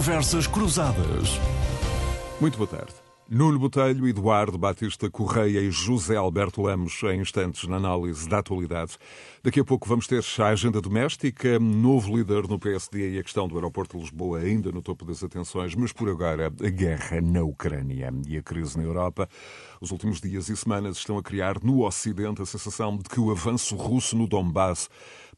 Conversas Cruzadas. Muito boa tarde. Nuno Botelho, Eduardo Batista Correia e José Alberto Lemos em instantes na análise da atualidade. Daqui a pouco vamos ter a agenda doméstica, novo líder no PSD e a questão do aeroporto de Lisboa ainda no topo das atenções, mas por agora a guerra na Ucrânia e a crise na Europa. Os últimos dias e semanas estão a criar no Ocidente a sensação de que o avanço russo no Donbass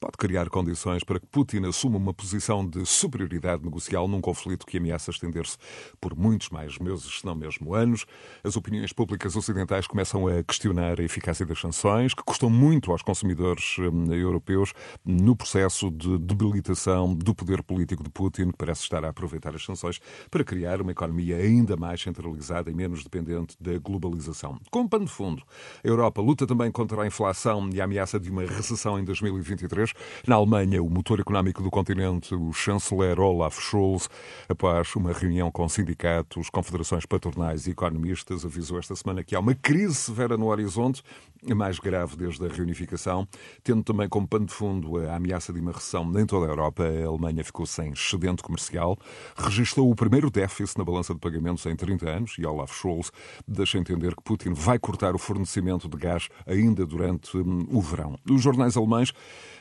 pode criar condições para que Putin assuma uma posição de superioridade negocial num conflito que ameaça estender-se por muitos mais meses, se não mesmo anos. As opiniões públicas ocidentais começam a questionar a eficácia das sanções, que custam muito aos consumidores hum, europeus no processo de debilitação do poder político de Putin, que parece estar a aproveitar as sanções para criar uma economia ainda mais centralizada e menos dependente da globalização. Com pano de fundo, a Europa luta também contra a inflação e a ameaça de uma recessão em 2023. Na Alemanha, o motor económico do continente, o chanceler Olaf Scholz, após uma reunião com sindicatos, confederações patronais e economistas, avisou esta semana que há uma crise severa no horizonte, a mais grave desde a reunificação, tendo também como pano de fundo a ameaça de uma recessão em toda a Europa. A Alemanha ficou sem excedente comercial, registrou o primeiro déficit na balança de pagamentos em 30 anos e Olaf Scholz deixa entender que Putin vai cortar o fornecimento de gás ainda durante hum, o verão. Os jornais alemães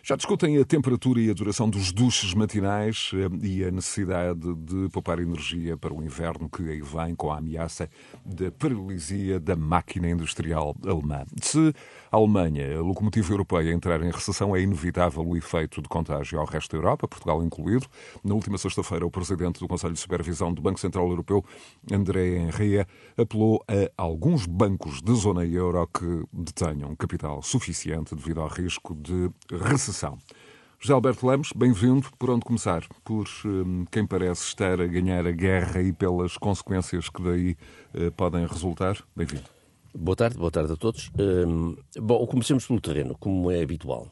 já discutem a temperatura e a duração dos duches matinais eh, e a necessidade de poupar energia para o inverno que aí vem com a ameaça da paralisia da máquina industrial alemã. Se a Alemanha, a locomotiva europeia, entrar em recessão, é inevitável o efeito de contágio ao resto da Europa, Portugal incluído. Na última sexta-feira, o presidente do Conselho de Supervisão do Banco Central Europeu, André Henrique, apelou a alguns bancos da zona euro que detenham capital suficiente devido ao risco de recessão. José Alberto Lemos, bem-vindo. Por onde começar? Por um, quem parece estar a ganhar a guerra e pelas consequências que daí uh, podem resultar? Bem-vindo. Boa tarde, boa tarde a todos. Um, bom, comecemos pelo terreno, como é habitual.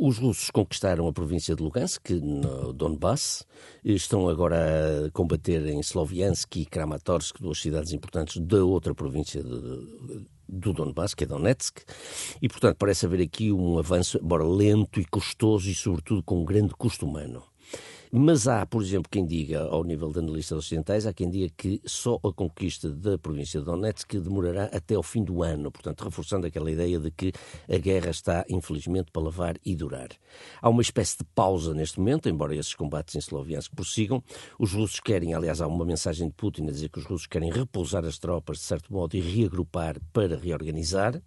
Os russos conquistaram a província de Lugansk, no Donbass, estão agora a combater em Sloviansk e Kramatorsk, duas cidades importantes da outra província de, do Donbass, que é Donetsk, e, portanto, parece haver aqui um avanço, embora lento e custoso e, sobretudo, com um grande custo humano. Mas há, por exemplo, quem diga, ao nível de analistas ocidentais, há quem diga que só a conquista da província de Donetsk demorará até ao fim do ano, portanto, reforçando aquela ideia de que a guerra está, infelizmente, para lavar e durar. Há uma espécie de pausa neste momento, embora esses combates em Sloviansk prossigam. Os russos querem, aliás, há uma mensagem de Putin a dizer que os russos querem repousar as tropas, de certo modo, e reagrupar para reorganizar.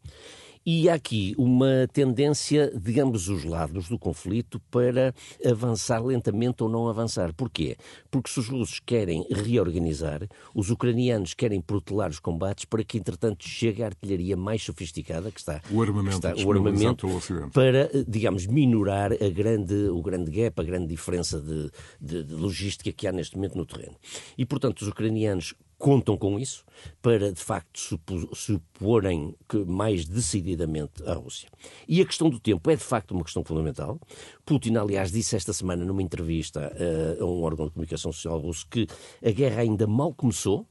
E há aqui uma tendência de ambos os lados do conflito para avançar lentamente ou não avançar. Porquê? Porque se os russos querem reorganizar, os ucranianos querem protelar os combates para que, entretanto, chegue a artilharia mais sofisticada, que está, o armamento, está, o armamento para, digamos, minorar a grande, o grande gap, a grande diferença de, de, de logística que há neste momento no terreno. E, portanto, os ucranianos contam com isso para, de facto, suporem que mais decididamente a Rússia. E a questão do tempo é, de facto, uma questão fundamental. Putin, aliás, disse esta semana numa entrevista uh, a um órgão de comunicação social russo que a guerra ainda mal começou,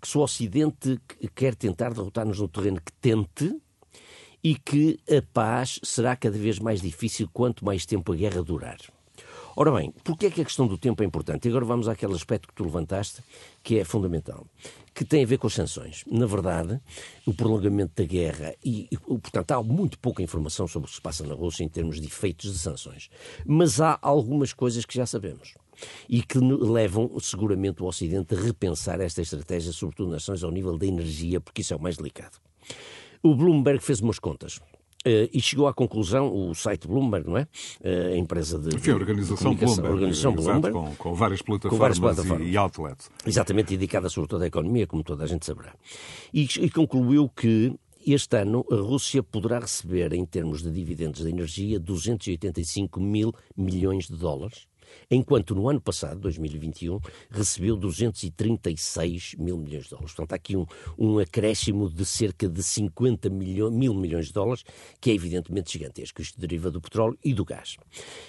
que se o Ocidente quer tentar derrotar-nos no terreno que tente, e que a paz será cada vez mais difícil quanto mais tempo a guerra durar. Ora bem, porquê é que a questão do tempo é importante? E agora vamos àquele aspecto que tu levantaste, que é fundamental, que tem a ver com as sanções. Na verdade, o prolongamento da guerra e, e, portanto, há muito pouca informação sobre o que se passa na Rússia em termos de efeitos de sanções. Mas há algumas coisas que já sabemos e que levam seguramente o Ocidente a repensar esta estratégia, sobretudo nas ações ao nível da energia, porque isso é o mais delicado. O Bloomberg fez umas contas. Uh, e chegou à conclusão, o site Bloomberg, não é? Uh, a empresa de. Enfim, a organização Bloomberg. Organização Bloomberg. Com, com, várias plataformas, com várias plataformas. E, e outlets. Exatamente, dedicada sobretudo à economia, como toda a gente saberá. E, e concluiu que este ano a Rússia poderá receber, em termos de dividendos de energia, 285 mil milhões de dólares enquanto no ano passado, 2021, recebeu 236 mil milhões de dólares. Portanto, há aqui um, um acréscimo de cerca de 50 milho, mil milhões de dólares, que é evidentemente gigantesco. Isto deriva do petróleo e do gás.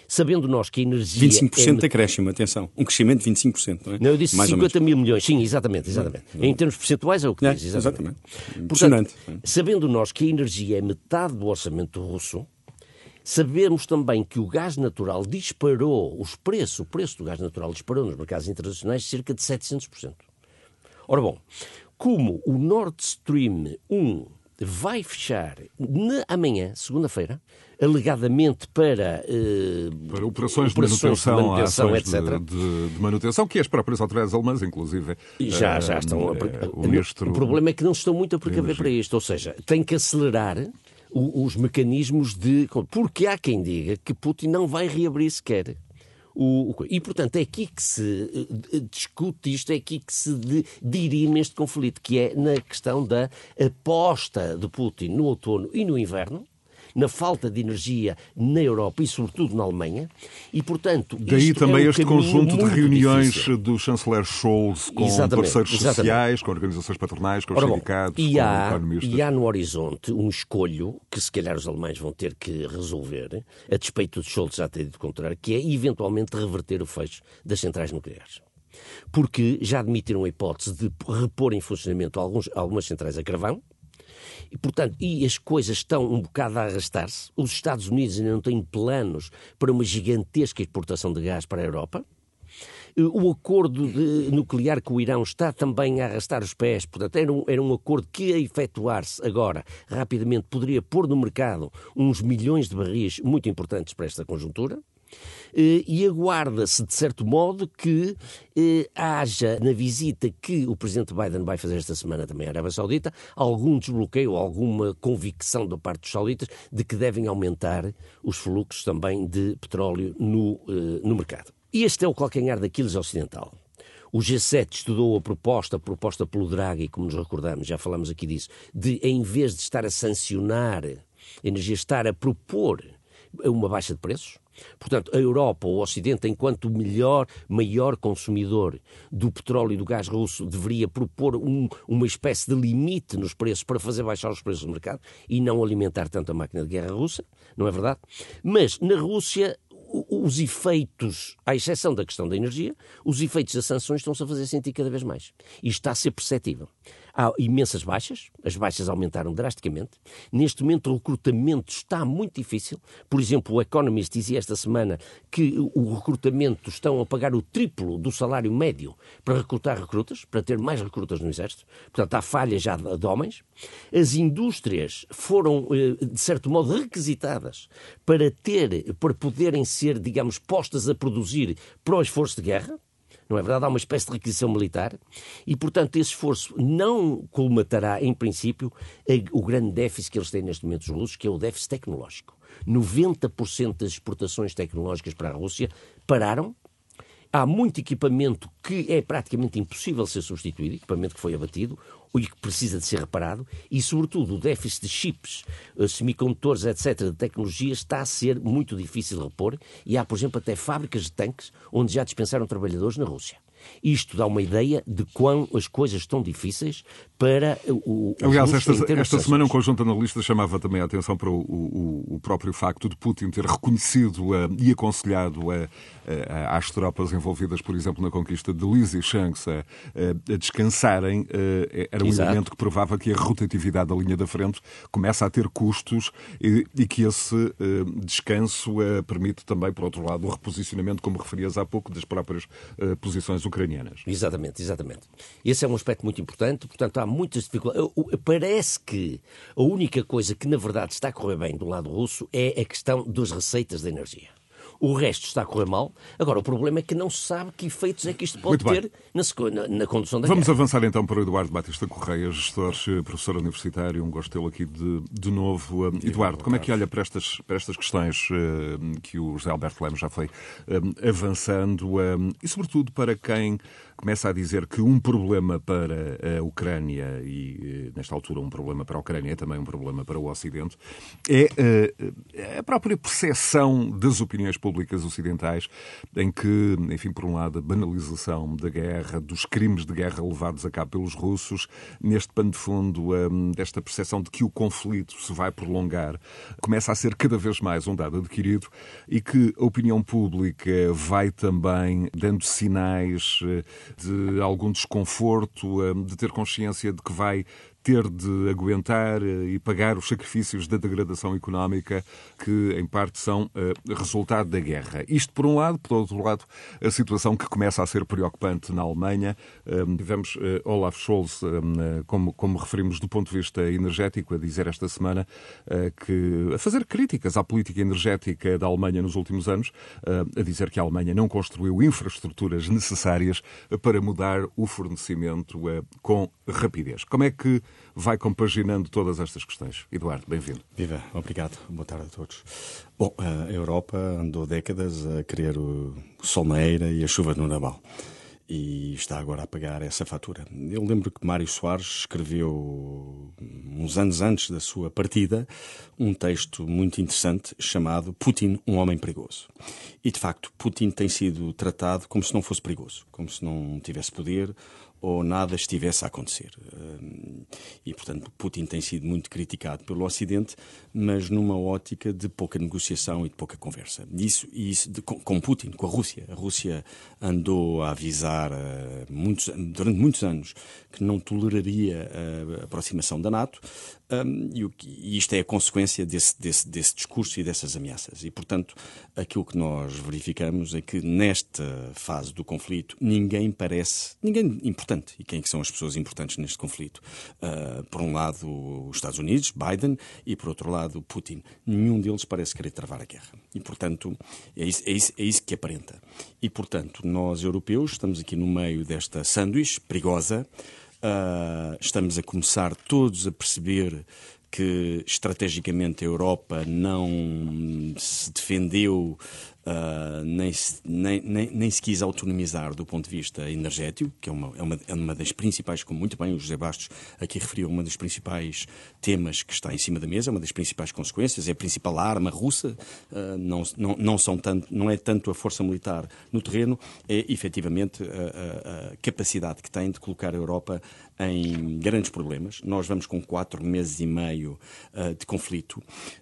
Sabendo nós que a energia. 25% é... de acréscimo, atenção. Um crescimento de 25%, não é? Não, eu disse Mais 50 mil milhões. Sim, exatamente, exatamente. Não, não. Em termos percentuais é o que é, diz. Exatamente. exatamente. Portanto, sabendo nós que a energia é metade do orçamento russo, Sabemos também que o gás natural disparou, os preços, o preço do gás natural disparou nos mercados internacionais cerca de 700%. Ora bom, como o Nord Stream 1 vai fechar na, amanhã, segunda-feira, alegadamente para, eh, para operações, operações de manutenção, de manutenção etc. De, de, manutenção, que as próprias autoridades alemãs, inclusive. Já, já estão. a, eh, o, ministro... o problema é que não estão muito a precaver para isto, ou seja, tem que acelerar os mecanismos de. Porque há quem diga que Putin não vai reabrir sequer o, o, e, portanto, é aqui que se eh, discute isto, é aqui que se dirime este conflito, que é na questão da aposta de Putin no outono e no inverno, na falta de energia na Europa e, sobretudo, na Alemanha. E, portanto, Daí também é um este conjunto de reuniões difícil. do chanceler Scholz com exatamente, parceiros exatamente. sociais, com organizações patronais, com Ora, os sindicatos, bom, e com há, economistas. E há no horizonte um escolho que, se calhar, os alemães vão ter que resolver, a despeito de Scholz já ter dito o contrário, que é, eventualmente, reverter o fecho das centrais nucleares porque já admitiram a hipótese de repor em funcionamento alguns, algumas centrais a carvão, e, portanto, e as coisas estão um bocado a arrastar-se. Os Estados Unidos ainda não têm planos para uma gigantesca exportação de gás para a Europa. O acordo nuclear com o Irão está também a arrastar os pés, portanto, era um, era um acordo que, a efetuar-se agora, rapidamente, poderia pôr no mercado uns milhões de barris muito importantes para esta conjuntura. Eh, e aguarda-se, de certo modo, que eh, haja na visita que o presidente Biden vai fazer esta semana também à Arábia Saudita algum desbloqueio, alguma convicção da parte dos sauditas de que devem aumentar os fluxos também de petróleo no, eh, no mercado. E este é o calcanhar daqueles ocidental. O G7 estudou a proposta, proposta pelo Draghi, como nos recordamos, já falamos aqui disso, de em vez de estar a sancionar energia, estar a propor uma baixa de preços, Portanto, a Europa, o Ocidente, enquanto o melhor, maior consumidor do petróleo e do gás russo, deveria propor um, uma espécie de limite nos preços para fazer baixar os preços do mercado e não alimentar tanto a máquina de guerra russa, não é verdade? Mas na Rússia os efeitos, à exceção da questão da energia, os efeitos das sanções estão-se a fazer sentir cada vez mais. E está a ser perceptível. Há imensas baixas, as baixas aumentaram drasticamente. Neste momento o recrutamento está muito difícil. Por exemplo, o Economist dizia esta semana que o recrutamento estão a pagar o triplo do salário médio para recrutar recrutas, para ter mais recrutas no Exército. Portanto, há falha já de homens. As indústrias foram, eh, de certo modo, requisitadas para ter, para poderem ser, digamos, postas a produzir para o esforço de guerra não é verdade? Há uma espécie de requisição militar e, portanto, esse esforço não colmatará, em princípio, o grande déficit que eles têm neste momento, os russos, que é o déficit tecnológico. 90% das exportações tecnológicas para a Rússia pararam Há muito equipamento que é praticamente impossível ser substituído, equipamento que foi abatido e que precisa de ser reparado, e, sobretudo, o déficit de chips, eh, semicondutores, etc., de tecnologia, está a ser muito difícil de repor, e há, por exemplo, até fábricas de tanques onde já dispensaram trabalhadores na Rússia. Isto dá uma ideia de quão as coisas estão difíceis para o. Aliás, esta, esta semana um conjunto de analistas chamava também a atenção para o, o, o próprio facto de Putin ter reconhecido uh, e aconselhado uh, uh, às tropas envolvidas, por exemplo, na conquista de Lysychansk a, a descansarem. era um Exato. elemento que provava que a rotatividade da linha da frente começa a ter custos e, e que esse descanso permite também, por outro lado, o reposicionamento, como referias há pouco, das próprias posições ucranianas. Exatamente, exatamente. Esse é um aspecto muito importante, portanto há muitas dificuldades. Parece que a única coisa que na verdade está a correr bem do lado russo é a questão das receitas de energia o resto está a correr mal. Agora, o problema é que não se sabe que efeitos é que isto pode ter na, na, na, condução da Vamos guerra. avançar então para o Eduardo Batista Correia, gestor, eh, professor universitário, um gosto tê-lo aqui de, de novo. Eh, Eduardo, como é que olha para estas, para estas questões uh, que o José Alberto Lemos já foi avançando e, sobretudo, para quem começa a dizer que um problema para a Ucrânia e, nesta altura, um problema para a Ucrânia é também um problema para o Ocidente, é a própria percepção das opiniões públicas ocidentais, em que, enfim, por um lado, a banalização da guerra, dos crimes de guerra levados a cabo pelos russos, neste pano de fundo hum, desta percepção de que o conflito se vai prolongar, começa a ser cada vez mais um dado adquirido e que a opinião pública vai também dando sinais eh, de algum desconforto, hum, de ter consciência de que vai ter de aguentar e pagar os sacrifícios da degradação económica que, em parte, são resultado da guerra. Isto por um lado, por outro lado, a situação que começa a ser preocupante na Alemanha. Tivemos Olaf Scholz, como, como referimos do ponto de vista energético, a dizer esta semana que a fazer críticas à política energética da Alemanha nos últimos anos, a dizer que a Alemanha não construiu infraestruturas necessárias para mudar o fornecimento eh, com rapidez. Como é que vai compaginando todas estas questões? Eduardo, bem-vindo. Viva, obrigado. Boa tarde a todos. Bom, a Europa andou décadas a querer o sol na eira e a chuva no naval e está agora a pagar essa fatura. Eu lembro que Mário Soares escreveu, uns anos antes da sua partida, um texto muito interessante chamado Putin, um homem perigoso. E, de facto, Putin tem sido tratado como se não fosse perigoso, como se não tivesse poder ou nada estivesse a acontecer. E, portanto, Putin tem sido muito criticado pelo Ocidente, mas numa ótica de pouca negociação e de pouca conversa. Isso, isso de, com Putin, com a Rússia. A Rússia andou a avisar uh, muitos, durante muitos anos que não toleraria a aproximação da NATO, um, e, e, isto é a consequência desse, desse, desse, discurso e dessas ameaças. E, portanto, aquilo que nós verificamos é que nesta fase do conflito ninguém parece, ninguém importante. E quem é são as pessoas importantes neste conflito? Uh, por um lado, os Estados Unidos, Biden, e por outro lado, Putin. Nenhum deles parece querer travar a guerra. E, portanto, é isso, é isso, é isso que aparenta. E, portanto, nós europeus estamos aqui no meio desta sanduíche perigosa. Uh, estamos a começar todos a perceber que estrategicamente a Europa não se defendeu uh, nem, nem, nem, nem, se quis autonomizar do ponto de vista energético, que é uma, é uma, é uma das principais, como muito bem o José Bastos aqui referiu, uma dos principais temas que está em cima da mesa, uma das principais consequências, é a principal arma russa, uh, não, não, não, são tanto, não é tanto a força militar no terreno, é efetivamente a, a, a capacidade que tem de colocar a Europa em grandes problemas. Nós vamos com quatro meses e meio uh, de conflito.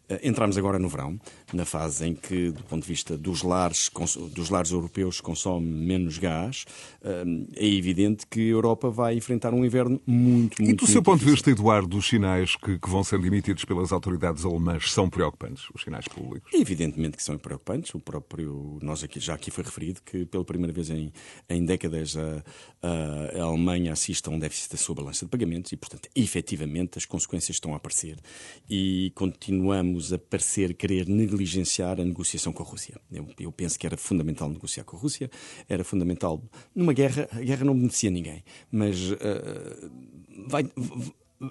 Uh, entramos agora no verão, na fase em que, do ponto de vista dos lares, dos lares europeus, consome menos gás. Uh, é evidente que a Europa vai enfrentar um inverno muito, muito E do seu ponto de vista, Eduardo, os sinais que, que, vão sendo emitidos pelas autoridades alemãs são preocupantes, os sinais públicos? Evidentemente que são preocupantes. O próprio, nós aqui, já aqui foi referido que pela primeira vez em, em décadas a, a, a Alemanha assiste a um déficit sua balança de pagamentos e, portanto, efetivamente as consequências estão a aparecer e continuamos a parecer querer negligenciar a negociação com a Rússia. Eu, eu penso que era fundamental negociar com a Rússia, era fundamental. Numa guerra, a guerra não beneficia ninguém, mas uh, vai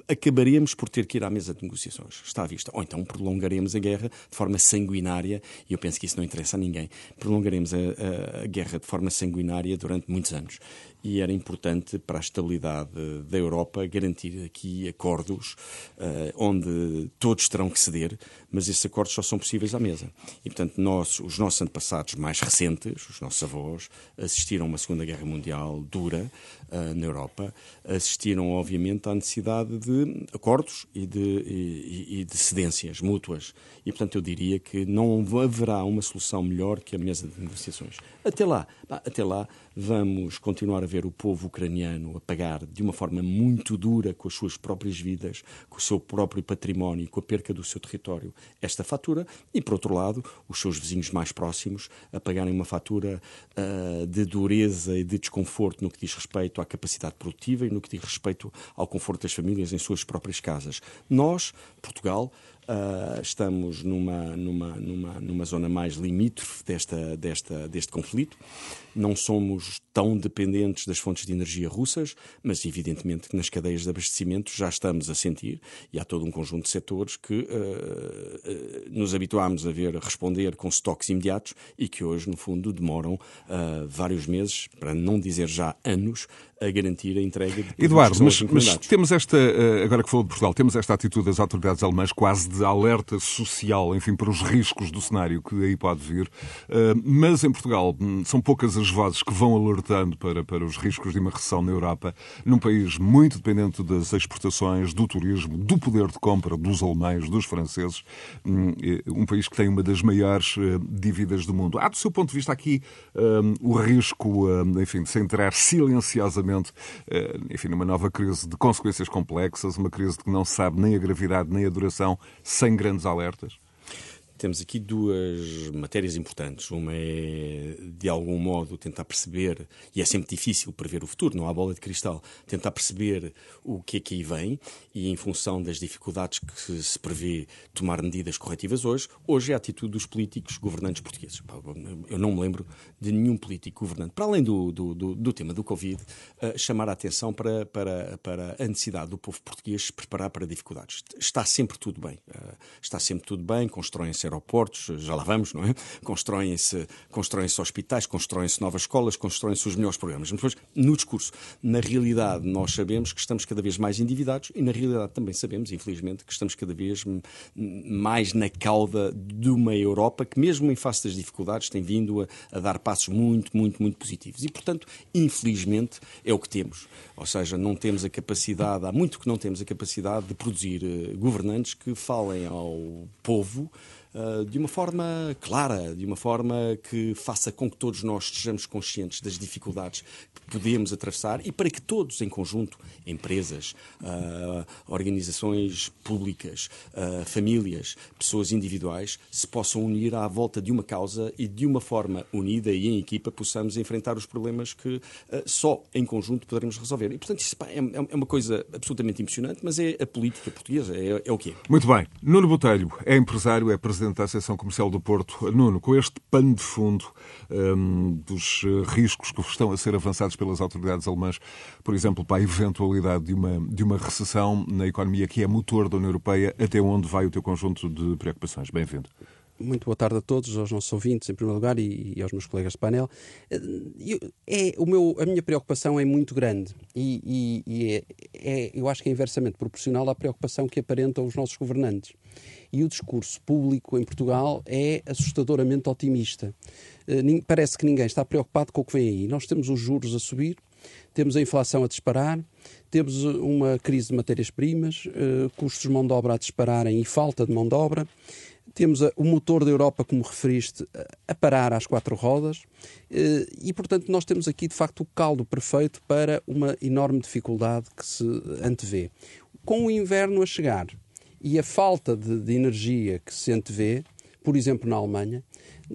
acabaremos por ter que ir à mesa de negociações. Está à vista. Ou então prolongaremos a guerra de forma sanguinária, e eu penso que isso não interessa a ninguém. Prolongaremos a, a, a guerra de forma sanguinária durante muitos anos. E era importante para a estabilidade da Europa garantir aqui acordos uh, onde todos terão que ceder, mas esses acordos só são possíveis à mesa. E, portanto, nós, os nossos antepassados mais recentes, os nossos avós, assistiram a uma Segunda Guerra Mundial dura uh, na Europa, assistiram, obviamente, à necessidade de acordos e de, e, e de cedências mútuas. E, portanto, eu diria que não haverá uma solução melhor que a mesa de negociações. Até lá, até lá, vamos continuar a ver o povo ucraniano a pagar de uma forma muito dura com as suas próprias vidas, com o seu próprio património, com a perca do seu território, esta fatura, e, por outro lado, os seus vizinhos mais próximos a pagarem uma fatura uh, de dureza e de desconforto no que diz respeito à capacidade produtiva e no que diz respeito ao conforto das famílias em suas próprias casas. Nós, Portugal, Uh, estamos numa, numa, numa, numa zona mais limítrofe desta, desta, deste conflito. Não somos tão dependentes das fontes de energia russas, mas evidentemente que nas cadeias de abastecimento já estamos a sentir, e há todo um conjunto de setores que uh, uh, nos habituámos a ver responder com estoques imediatos e que hoje, no fundo, demoram vários meses, para não dizer já anos, a garantir a entrega de Eduardo, mas, mas, temos esta, agora que falou de Portugal, temos esta atitude das autoridades alemãs quase de grande alerta social, enfim, para os riscos do cenário que aí pode vir. Eh, mas em Portugal hum, são poucas as vozes que vão alertando para, para os riscos de uma recessão na Europa, num país muito dependente das exportações, do turismo, do poder de compra dos alemães, dos franceses, hum, um país que tem uma das maiores eh, dívidas do mundo. Há, do seu ponto de vista, aqui um, o risco, enfim, de se entrar silenciosamente, uh, enfim, numa nova crise de consequências complexas, uma crise que não se sabe nem a gravidade nem a duração, sem grandes alertas? Temos aqui duas matérias importantes. Uma é, de algum modo, tentar perceber, e é sempre difícil prever o futuro, não há bola de cristal, tentar perceber o que é que aí vem e, em função das dificuldades que se prevê, tomar medidas corretivas hoje. Hoje é a atitude dos políticos governantes portugueses. Eu não me lembro de nenhum político governante, para além do, do, do, do tema do Covid, uh, chamar a atenção para, para, para a necessidade do povo português se preparar para dificuldades. Está sempre tudo bem. Uh, está sempre tudo bem, constroem-se aeroportos, já lá vamos, não é? Constroem-se constroem hospitais, constroem-se novas escolas, constroem-se os melhores programas. Mas depois, no discurso, na realidade, nós sabemos que estamos cada vez mais endividados e, na realidade, também sabemos, infelizmente, que estamos cada vez mais na cauda de uma Europa que, mesmo em face das dificuldades, tem vindo a, a dar passos muito, muito, muito positivos. E, portanto, infelizmente, é o que temos. Ou seja, não temos a capacidade, há muito que não temos a capacidade de produzir uh, governantes que falem ao povo de uma forma clara, de uma forma que faça com que todos nós estejamos conscientes das dificuldades que podemos atravessar e para que todos em conjunto, empresas, uh, organizações públicas, uh, famílias, pessoas individuais, se possam unir à volta de uma causa e de uma forma unida e em equipa possamos enfrentar os problemas que só em conjunto poderemos resolver. E, portanto, isso é, é, uma coisa absolutamente impressionante, mas é a política portuguesa, é, é o que é. Muito bem. Nuno Botelho é empresário, é presidente Presidente da Associação Comercial do Porto. Nuno, com este pano de fundo um, dos eh, riscos que estão a ser avançados pelas autoridades alemãs, por exemplo, para a eventualidade de uma, de uma recessão na economia que é motor da União Europeia, até onde vai o teu conjunto de preocupações? Bem-vindo. Muito boa tarde a todos, aos nossos ouvintes, em primeiro lugar, e, e aos meus colegas de painel. Eh, é, o meu, a minha preocupação é muito grande e, e, e é, é, eu acho que é inversamente proporcional à preocupação que aparentam os nossos governantes e o discurso público em Portugal é assustadoramente otimista. Eh, parece que ninguém está preocupado com o que vem aí. Nós temos os juros a subir, temos a inflação a disparar, temos eh, uma crise de matérias-primas, eh, custos de mão de obra a dispararem e falta de mão de obra. Temos o motor da Europa, como referiste, a parar às quatro rodas e, portanto, nós temos aqui, de facto, o caldo perfeito para uma enorme dificuldade que se antevê. Com o inverno a chegar, e a falta de, de energia que se antevê, por exemplo, na Alemanha,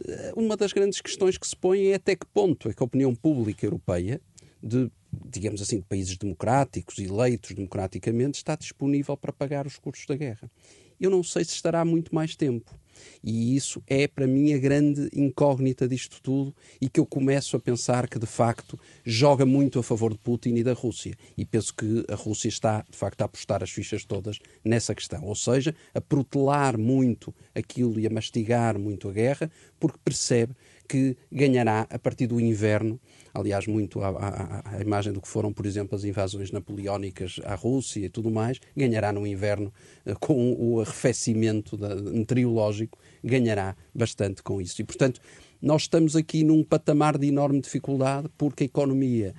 eh, uma das grandes questões que se põe é até que ponto é que a opinião pública europeia, de, digamos assim, de países democráticos, eleitos democraticamente, está disponível para pagar os custos da guerra. Eu não sei se estará muito mais tempo. E isso é, para mim, a grande incógnita disto tudo e que eu começo a pensar que, de facto, joga muito a favor de Putin e da Rússia. E penso que a Rússia está, de facto, a apostar as fichas todas nessa questão. Ou seja, a protelar muito aquilo e a mastigar muito a guerra, porque percebe que ganhará a partir do inverno aliás, muito à, à, à, imagem do que foram, por exemplo, as invasões napoleónicas à Rússia e tudo mais, ganhará no inverno eh, com o arrefecimento da, meteorológico, ganhará bastante com isso. E, portanto, nós estamos aqui num patamar de enorme dificuldade porque a economia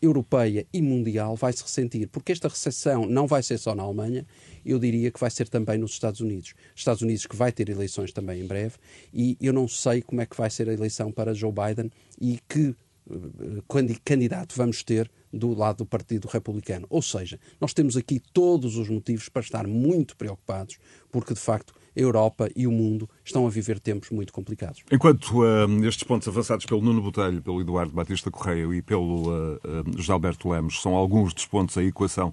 europeia e mundial vai se ressentir, porque esta recessão não vai ser só na Alemanha, eu diria que vai ser também nos Estados Unidos. Estados Unidos que vai ter eleições também em breve, e eu não sei como é que vai ser a eleição para Joe Biden e que candidato vamos ter do lado do Partido Republicano. Ou seja, nós temos aqui todos os motivos para estar muito preocupados, porque de facto a Europa e o mundo estão a viver tempos muito complicados. Enquanto uh, estes pontos avançados pelo Nuno Botelho, pelo Eduardo Batista Correia e pelo uh, uh, José Alberto Lemos são alguns dos pontos à equação,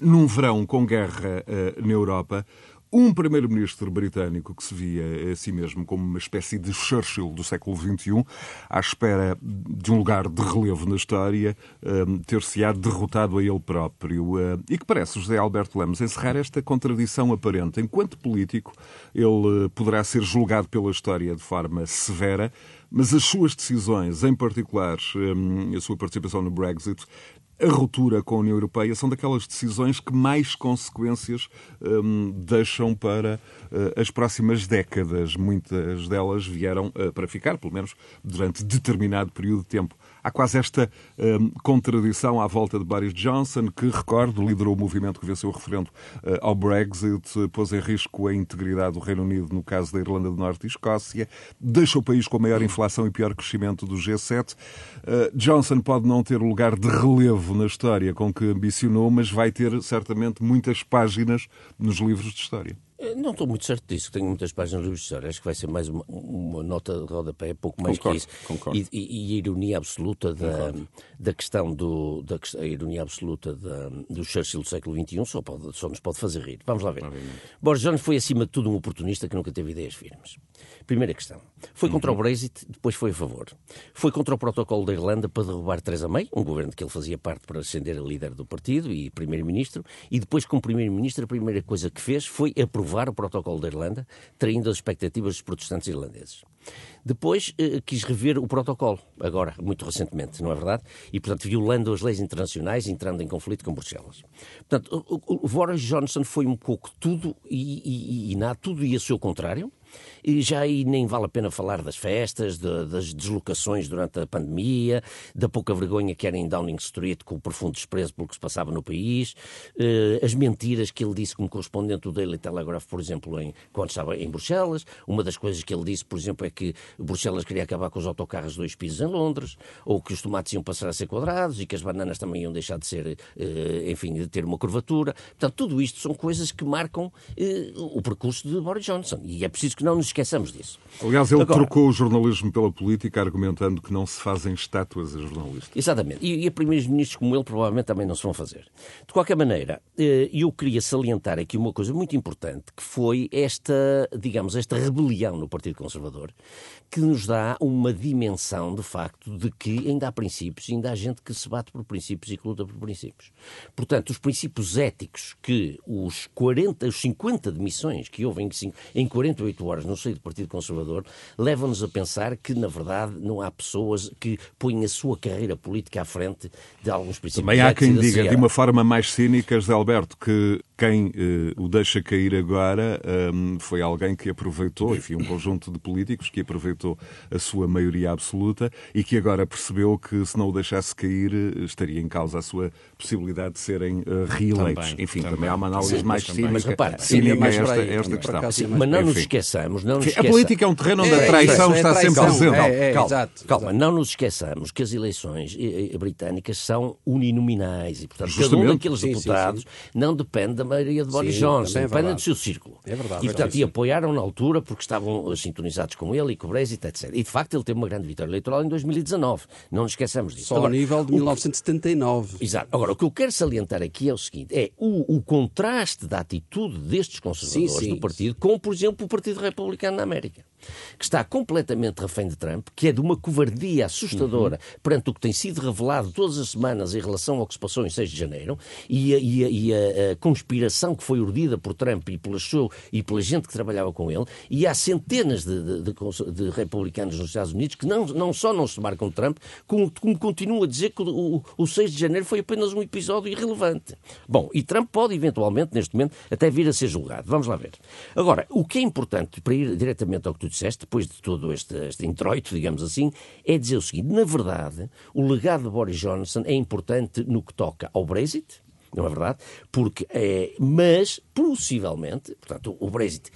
num verão com guerra na Europa, um primeiro-ministro britânico que se via a si mesmo como uma espécie de Churchill do século XXI, à espera de um lugar de relevo na história, hum, ter-se-á derrotado a ele próprio. Hum, e que parece, José Alberto Lemos, encerrar esta contradição aparente. Enquanto político, ele hum, poderá ser julgado pela história de forma severa, mas as suas decisões, em particular a sua participação no Brexit, a ruptura com a União Europeia são daquelas decisões que mais consequências um, deixam para uh, as próximas décadas. Muitas delas vieram uh, para ficar, pelo menos durante determinado período de tempo. Há quase esta um, contradição à volta de Boris Johnson, que, recordo, liderou o movimento que venceu o referendo uh, ao Brexit, pôs em risco a integridade do Reino Unido no caso da Irlanda do Norte e Escócia, deixa o país com a maior inflação e pior crescimento do G7. Uh, Johnson pode não ter o lugar de relevo na história com que ambicionou, mas vai ter certamente muitas páginas nos livros de história. Eh, não estou muito certo disso, tenho muitas páginas de história. Acho que vai ser mais uma, uma nota de rodapé, pouco mais concordo, que isso. Concordo. E, e, e, a ironia absoluta da, da questão do. Da, a ironia absoluta da, do Churchill do século XXI só, pode, só nos pode fazer rir. Vamos lá ver. Obviamente. Boris Johnson foi, acima de tudo, um oportunista que nunca teve ideias firmes. Primeira questão. Foi contra uhum. o Brexit, depois foi a favor. Foi contra o protocolo da Irlanda para derrubar Theresa May, um governo que ele fazia parte para ascender a líder do partido e primeiro-ministro, e depois, como primeiro-ministro, a primeira coisa que fez foi aprovar o protocolo da Irlanda, traindo as expectativas dos protestantes irlandeses. Depois eh, quis rever o protocolo, agora, muito recentemente, não é verdade? E, portanto, violando as leis internacionais, entrando em conflito com Bruxelas. Portanto, o, o Boris Johnson foi um pouco tudo e, e, e nada, tudo e a seu contrário. E já aí nem vale a pena falar das festas, de, das deslocações durante a pandemia, da pouca vergonha que era em Downing Street com o profundo desprezo pelo que se passava no país, eh, as mentiras que ele disse como correspondente do Daily Telegraph, por exemplo, em, quando estava em Bruxelas. Uma das coisas que ele disse, por exemplo, é que Bruxelas queria acabar com os autocarros de dois pisos em Londres, ou que os tomates iam passar a ser quadrados e que as bananas também iam deixar de ser, eh, enfim, de ter uma curvatura. Portanto, tudo isto são coisas que marcam eh, o percurso de Boris Johnson. E é preciso que não nos esqueçamos disso. Aliás, ele Agora, trocou o jornalismo pela política, argumentando que não se fazem estátuas a jornalistas. Exatamente. E, e a primeiros-ministros como ele provavelmente também não se vão fazer. De qualquer maneira, eh, eu queria salientar aqui uma coisa muito importante, que foi esta, digamos, esta rebelião no Partido Conservador, que nos dá uma dimensão, de facto, de que ainda há princípios, ainda há gente que se bate por princípios e que luta por princípios. Portanto, os princípios éticos que os 40, os 50 demissões que houve em, em 48 horas no seio do Partido Conservador levam-nos a pensar que, na verdade, não há pessoas que põem a sua carreira política à frente de alguns princípios. Também há quem diga, de uma forma mais cínica, José Alberto, que quem uh, o deixa cair agora um, foi alguém que aproveitou, enfim, um conjunto de políticos que aproveitou a sua maioria absoluta e que agora percebeu que se não o deixasse cair estaria em causa a sua possibilidade de serem uh, reeleitos. Também, enfim, também. também. há uma análise Sim, mais cínica, mas repara, cínica é esta, esta questão. Sim, mas não nos esqueçamos, não nos. A política é um terreno onde é, a traição é, está sempre presente. É, é, calma, exato, calma, exato. não nos esqueçamos que as eleições eh, britânicas são uninominais e, portanto, Justamente. cada um daqueles sim, deputados sim, sim. não depende da maioria de Boris Johnson, é depende do seu círculo. É verdade. E, portanto, e apoiaram na altura porque estavam sintonizados com ele e com o Brexit, etc. E, de facto, ele teve uma grande vitória eleitoral em 2019. Não nos esqueçamos disso. Só Agora, ao nível de 1979. O... Exato. Agora, o que eu quero salientar aqui é o seguinte: é o, o contraste da atitude destes conservadores sim, sim. do partido com, por exemplo, o Partido Republicano na América que está completamente refém de Trump, que é de uma covardia assustadora uhum. perante o que tem sido revelado todas as semanas em relação ao que se passou em 6 de janeiro e a, e a, e a, a conspiração que foi urdida por Trump e pela, sua, e pela gente que trabalhava com ele. E há centenas de, de, de, de republicanos nos Estados Unidos que não, não só não se marcam Trump, como, como continuam a dizer que o, o, o 6 de janeiro foi apenas um episódio irrelevante. Bom, e Trump pode eventualmente, neste momento, até vir a ser julgado. Vamos lá ver. Agora, o que é importante, para ir diretamente ao que tu disseste, depois de todo este, este introito, digamos assim, é dizer o seguinte: na verdade, o legado de Boris Johnson é importante no que toca ao Brexit, não é verdade? Porque é, mas possivelmente, portanto, o Brexit,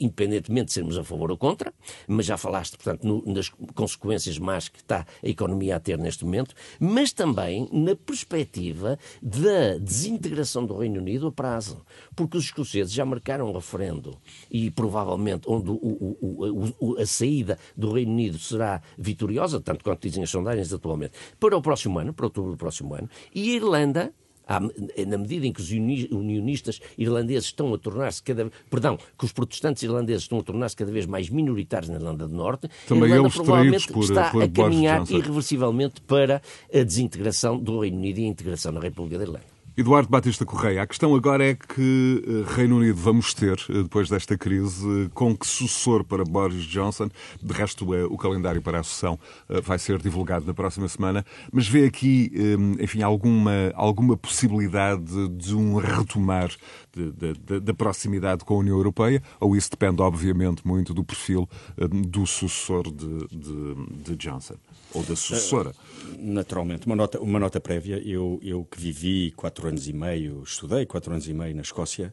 independentemente de sermos a favor ou contra, mas já falaste, portanto, no, nas consequências más que está a economia a ter neste momento, mas também na perspectiva da desintegração do Reino Unido a prazo, porque os escoceses já marcaram um referendo e provavelmente onde o, o, o, a saída do Reino Unido será vitoriosa, tanto quanto dizem as sondagens atualmente, para o próximo ano, para outubro do próximo ano, e a Irlanda na medida em que os unionistas irlandeses estão a tornar-se cada perdão, que os protestantes irlandeses estão a tornar-se cada vez mais minoritários na Irlanda do Norte, Também a Irlanda provavelmente por, está por a caminhar irreversivelmente para a desintegração do Reino Unido e a integração na República da Irlanda. Eduardo Batista Correia, a questão agora é que eh, Reino Unido vamos ter, eh, depois desta crise, eh, com que sucessor para Boris Johnson. De resto, o calendário para a sessão vai ser divulgado na próxima semana. Mas vê aqui, enfim, alguma, alguma possibilidade de um retomar da proximidade com a União Europeia? Ou isso depende, obviamente, muito do perfil do sucessor de, de, de Johnson? Ou da sucessora? Naturalmente. Uma nota, uma nota prévia. Eu, eu que vivi quatro anos e meio, estudei quatro anos e meio na Escócia,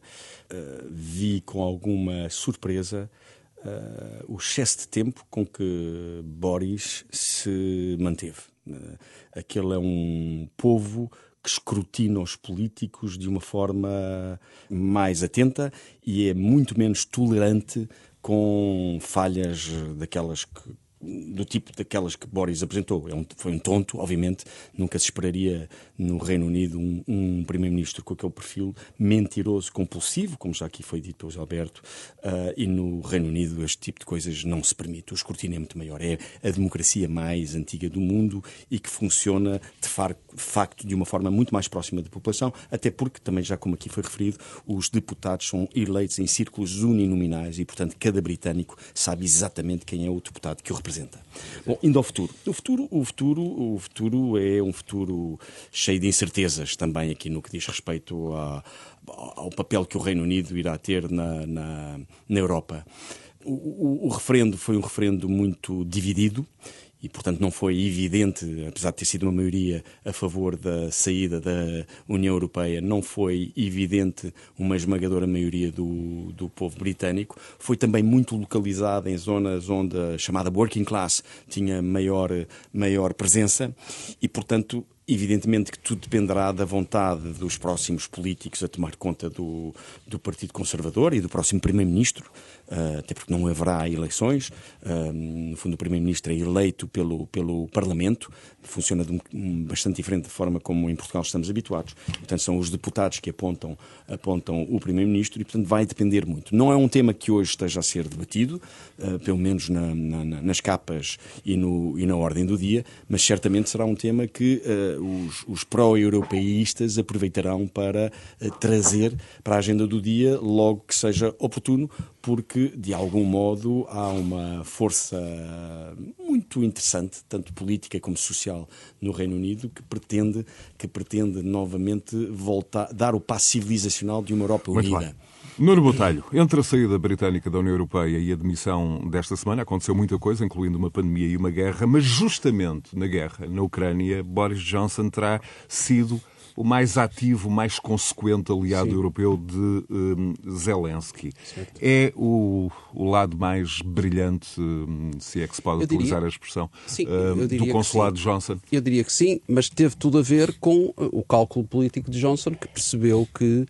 uh, vi com alguma surpresa uh, o excesso de tempo com que Boris se manteve. Uh, aquele é um povo que escrutina os políticos de uma forma mais atenta e é muito menos tolerante com falhas daquelas que do tipo daquelas que Boris apresentou. É um, foi um tonto, obviamente, nunca se esperaria no Reino Unido um, um primeiro-ministro com aquele perfil mentiroso, compulsivo, como já aqui foi dito hoje Alberto, uh, e no Reino Unido este tipo de coisas não se permite. O escrutínio é muito maior. É a democracia mais antiga do mundo e que funciona de facto de uma forma muito mais próxima da população, até porque, também já como aqui foi referido, os deputados são eleitos em círculos uninominais e, portanto, cada britânico sabe exatamente quem é o deputado que o representa representa. Bom, indo ao futuro. O futuro, o futuro, o futuro é um futuro cheio de incertezas também aqui no que diz respeito a, ao papel que o Reino Unido irá ter na, na, na Europa. O, o, o referendo foi um referendo muito dividido e, portanto, não foi evidente, apesar de ter sido uma maioria a favor da saída da União Europeia, não foi evidente uma esmagadora maioria do, do povo britânico. Foi também muito localizada em zonas onde a chamada working class tinha maior, maior presença e, portanto, Evidentemente que tudo dependerá da vontade dos próximos políticos a tomar conta do, do Partido Conservador e do próximo Primeiro-Ministro, até porque não haverá eleições. Uh, no fundo, o Primeiro-Ministro é eleito pelo, pelo Parlamento, funciona de um, bastante diferente da forma como em Portugal estamos habituados. Portanto, são os deputados que apontam, apontam o Primeiro-Ministro e, portanto, vai depender muito. Não é um tema que hoje esteja a ser debatido, uh, pelo menos na, na, nas capas e, no, e na ordem do dia, mas certamente será um tema que os, os pró-europeístas aproveitarão para trazer para a agenda do dia logo que seja oportuno, porque de algum modo há uma força muito interessante, tanto política como social, no Reino Unido que pretende que pretende novamente voltar dar o passo civilizacional de uma Europa muito unida. Bem. Nuno Botelho, entre a saída britânica da União Europeia e a admissão desta semana, aconteceu muita coisa, incluindo uma pandemia e uma guerra, mas justamente na guerra na Ucrânia, Boris Johnson terá sido o mais ativo, mais consequente aliado Sim. europeu de um, Zelensky. Certo. É o, o, lado mais brilhante, hum, se é que se pode eu utilizar diria, a expressão, sim, um, do consulado Johnson? Eu diria que sim, mas teve tudo a ver com uh, o cálculo político de Johnson, que percebeu que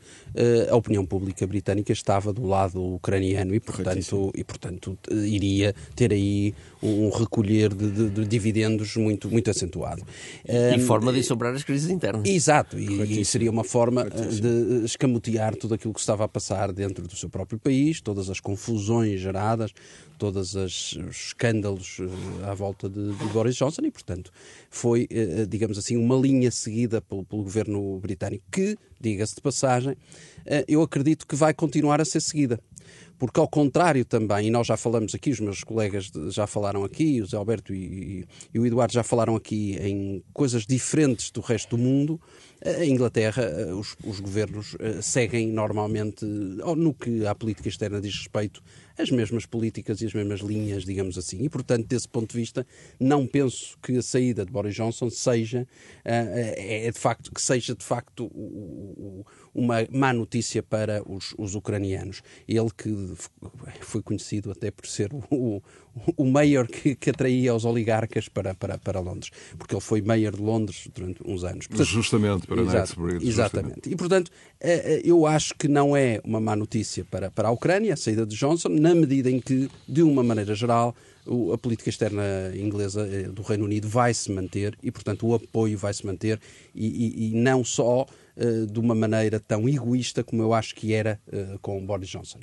a opinião pública britânica estava do lado ucraniano e, portanto, e, portanto iria ter aí um recolher de, de, de dividendos muito, muito acentuado. E um, forma de sobrar as crises internas. Exato, e, e, seria uma forma eh, de escamotear tudo aquilo que estava a passar dentro do seu próprio país, todas as confusões geradas, todos os escândalos eh, à volta de, de, Boris Johnson e, portanto, foi, eh, digamos assim, uma linha seguida pelo, pelo governo britânico que, diga-se de passagem, eu acredito que vai continuar a ser seguida porque ao contrário também, e nós já falamos aqui, os meus colegas já falaram aqui, o Zé Alberto e, e, o Eduardo já falaram aqui em coisas diferentes do resto do mundo, a Inglaterra, os, os governos seguem normalmente, no que à política externa diz respeito, as mesmas políticas e as mesmas linhas, digamos assim. E, portanto, desse ponto de vista, não penso que a saída de Boris Johnson seja, é de facto, que seja de facto uma má notícia para os, os ucranianos. Ele que foi conhecido até por ser o, o mayor que, que atraía os oligarcas para, para, para Londres, porque ele foi mayor de Londres durante uns anos. Portanto, justamente para exato, Knightsbridge. Exatamente. Justamente. E, portanto, eh, eh, eu acho que não é uma má notícia para, para a Ucrânia, a saída de Johnson, na medida em que, de uma maneira geral, a política externa inglesa eh, do Reino Unido vai se manter e, portanto, o apoio vai se manter e, e, e não só de uma maneira tão egoísta como eu acho que era uh, com Boris Johnson.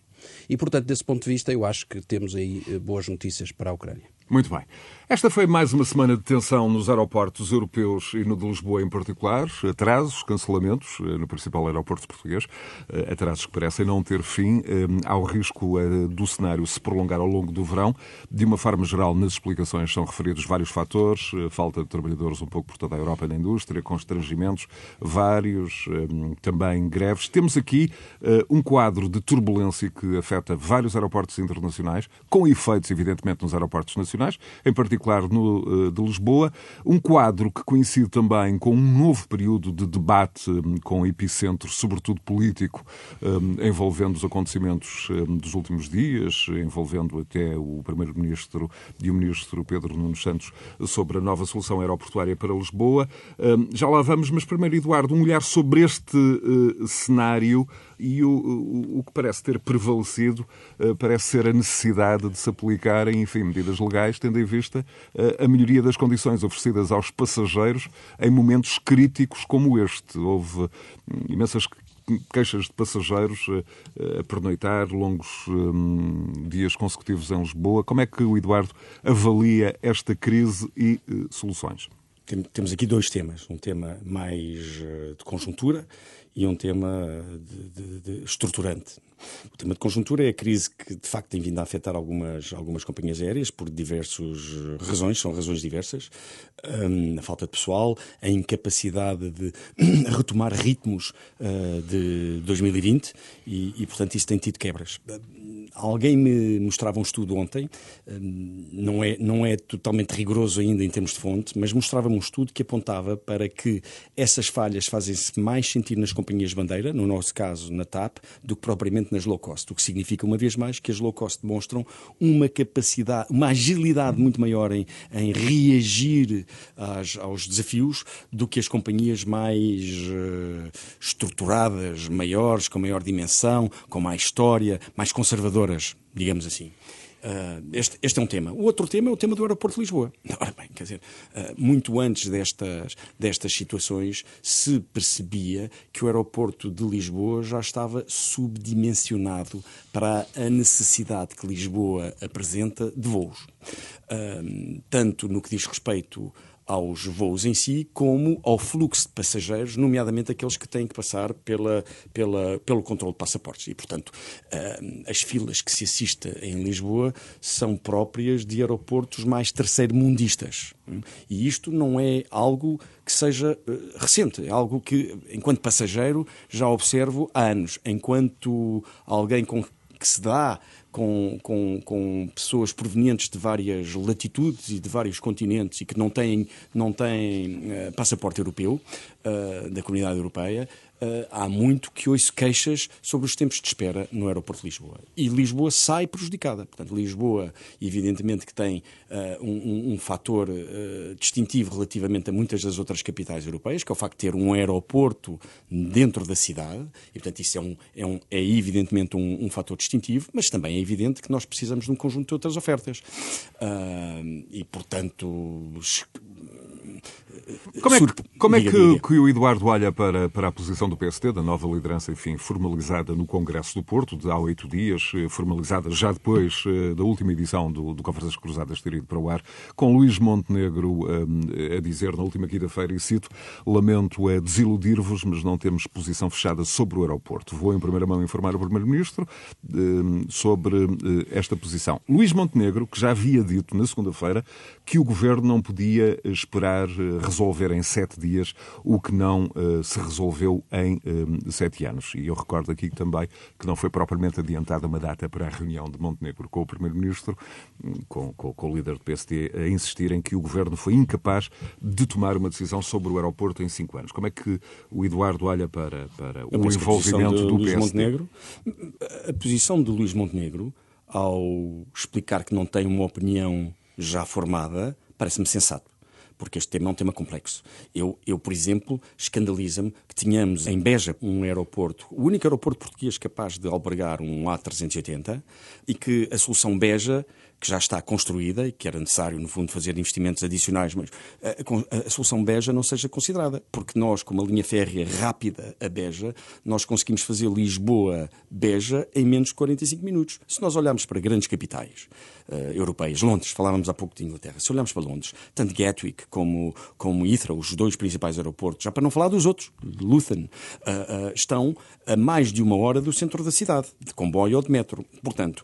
E, portanto, desse ponto de vista, eu acho que temos aí uh, boas notícias para a Ucrânia. Muito bem. Esta foi mais uma semana de tensão nos aeroportos europeus e no de Lisboa em particular. Atrasos, cancelamentos eh, no principal aeroporto português. Eh, atrasos que parecem não ter fim. Eh, há o risco do cenário se prolongar ao longo do verão. De uma forma geral, nas explicações são referidos vários fatores. Falta de trabalhadores um pouco por toda a Europa na indústria, constrangimentos vários, também greves. Temos aqui um quadro de turbulência que afeta vários aeroportos internacionais, com efeitos, evidentemente, nos aeroportos nacionais, em particular particular no, eh, de Lisboa, um quadro que coincide também com um novo período de debate hum, com epicentro, sobretudo político, hum, envolvendo os acontecimentos hum, dos últimos dias, envolvendo até o Primeiro-Ministro e o Ministro Pedro Nuno Santos sobre a nova solução aeroportuária para Lisboa. Já lá vamos, mas primeiro, Eduardo, um olhar sobre este eh, cenário e o, o, o, que parece ter prevalecido uh, parece ser a necessidade de se aplicarem, enfim, medidas legais, tendo em vista uh, a melhoria das condições oferecidas aos passageiros em momentos críticos como este. Houve hum, imensas queixas de passageiros uh, a pernoitar longos um, dias consecutivos em Lisboa. Como é que o Eduardo avalia esta crise e soluções? Temos aqui dois temas. Um tema mais de conjuntura e um tema de, de, de estruturante. O tema de conjuntura é a crise que, de facto, tem vindo a afetar algumas, algumas companhias aéreas por diversas razões, são razões diversas. Um, a falta de pessoal, a incapacidade de retomar ritmos uh, de 2020 e, e, portanto, isso tem tido quebras. Alguém me mostrava um estudo ontem, um, não, é, não é totalmente rigoroso ainda em termos de fonte, mas mostrava-me um estudo que apontava para que essas falhas fazem-se mais sentir nas companhias bandeira, no nosso caso na TAP, do que propriamente nas low cost, o que significa, uma vez mais, que as low cost demonstram uma capacidade, uma agilidade muito maior em, em reagir às, aos desafios do que as companhias mais uh, estruturadas, maiores, com maior dimensão, com mais história, mais conservadoras, digamos assim. Uh, este, este, é um tema. O outro tema é o tema do aeroporto de Lisboa. Ora bem, quer dizer, uh, muito antes destas, destas situações se percebia que o aeroporto de Lisboa já estava subdimensionado para a necessidade que Lisboa apresenta de voos. Uh, tanto no que diz respeito aos voos em si, como ao fluxo de passageiros, nomeadamente aqueles que têm que passar pela, pela, pelo controle de passaportes. E, portanto, uh, as filas que se assista em Lisboa são próprias de aeroportos mais terceiro-mundistas. E isto não é algo que seja uh, recente, é algo que, enquanto passageiro, já observo há anos. Enquanto alguém com que se dá com, com, com, pessoas provenientes de várias latitudes e de vários continentes e que não têm, não têm uh, passaporte europeu, uh, da comunidade europeia, há muito que ouço queixas sobre os tempos de espera no aeroporto de Lisboa. E Lisboa sai prejudicada. Portanto, Lisboa, evidentemente, que tem uh, um, um, fator uh, distintivo relativamente a muitas das outras capitais europeias, que é o facto de ter um aeroporto dentro da cidade, e, portanto, isso é, um, é, um, é evidentemente um, um fator distintivo, mas também é evidente que nós precisamos de um conjunto de outras ofertas. e, portanto, como é que, como é que, que, o Eduardo olha para, para a posição do PSD, da nova liderança, enfim, formalizada no Congresso do Porto, de há oito dias, eh, formalizada já depois eh, da última edição do, do Conversas Cruzadas ter ido para o ar, com Luís Montenegro eh, a dizer na última quinta-feira, e cito, lamento é desiludir-vos, mas não temos posição fechada sobre o aeroporto. Vou em primeira mão informar o Primeiro-Ministro sobre esta posição. Luís Montenegro, que já havia dito na segunda-feira que o Governo não podia esperar resolver em sete dias o que não uh, se resolveu em uh, sete anos. E eu recordo aqui também que não foi propriamente adiantada uma data para a reunião de Montenegro com o Primeiro-Ministro, com, com, com, o líder do PSD, a insistir em que o governo foi incapaz de tomar uma decisão sobre o aeroporto em cinco anos. Como é que o Eduardo olha para, para o envolvimento do Luís PSD? Montenegro, a posição de Luís Montenegro, ao explicar que não tem uma opinião já formada, parece-me sensato porque este tema é um tema complexo. Eu, eu por exemplo, escandaliza-me que tenhamos em Beja um aeroporto, o único aeroporto português capaz de albergar um A380 e que a solução Beja que já está construída e que era necessário, no fundo, fazer investimentos adicionais, mas a, a, a, solução Beja não seja considerada, porque nós, com uma linha férrea rápida a Beja, nós conseguimos fazer Lisboa-Beja em menos de 45 minutos. Se nós olharmos para grandes capitais europeias, Londres, falávamos há pouco de Inglaterra, se olharmos para Londres, tanto Gatwick como, como Heathrow, os dois principais aeroportos, já para não falar dos outros, Luton, uh, uh, estão a mais de uma hora do centro da cidade, de comboio ou de metro. Portanto,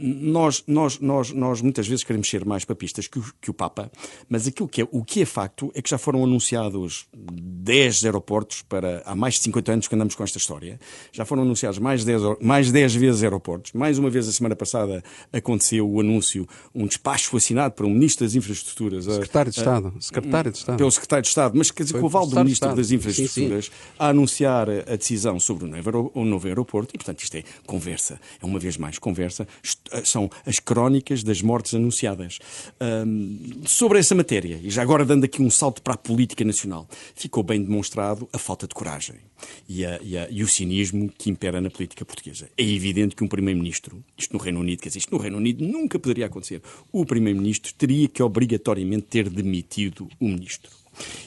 nós, nós, nós, nós muitas vezes queremos ser mais papistas que o, que o Papa, mas aquilo que é, o que é facto é que já foram anunciados 10 aeroportos para. Há mais de 50 anos que andamos com esta história. Já foram anunciados mais 10, mais 10 vezes aeroportos. Mais uma vez, a semana passada, aconteceu o anúncio, um despacho assinado por um Ministro das Infraestruturas. Secretário de Estado. Secretário de Estado. Pelo Secretário de Estado, mas quer dizer, com o aval do Ministro das Infraestruturas, sim, sim. a anunciar a decisão sobre o novo, o novo aeroporto. E, portanto, isto é conversa. É uma vez mais conversa. São as crónicas das mortes anunciadas. Um, sobre essa matéria, e já agora dando aqui um salto para a política nacional, ficou bem demonstrado a falta de coragem e, a, e, a, e o cinismo que impera na política portuguesa. É evidente que um Primeiro-Ministro, isto no Reino Unido, quer dizer, isto no Reino Unido nunca poderia acontecer, o Primeiro-Ministro teria que obrigatoriamente ter demitido o Ministro.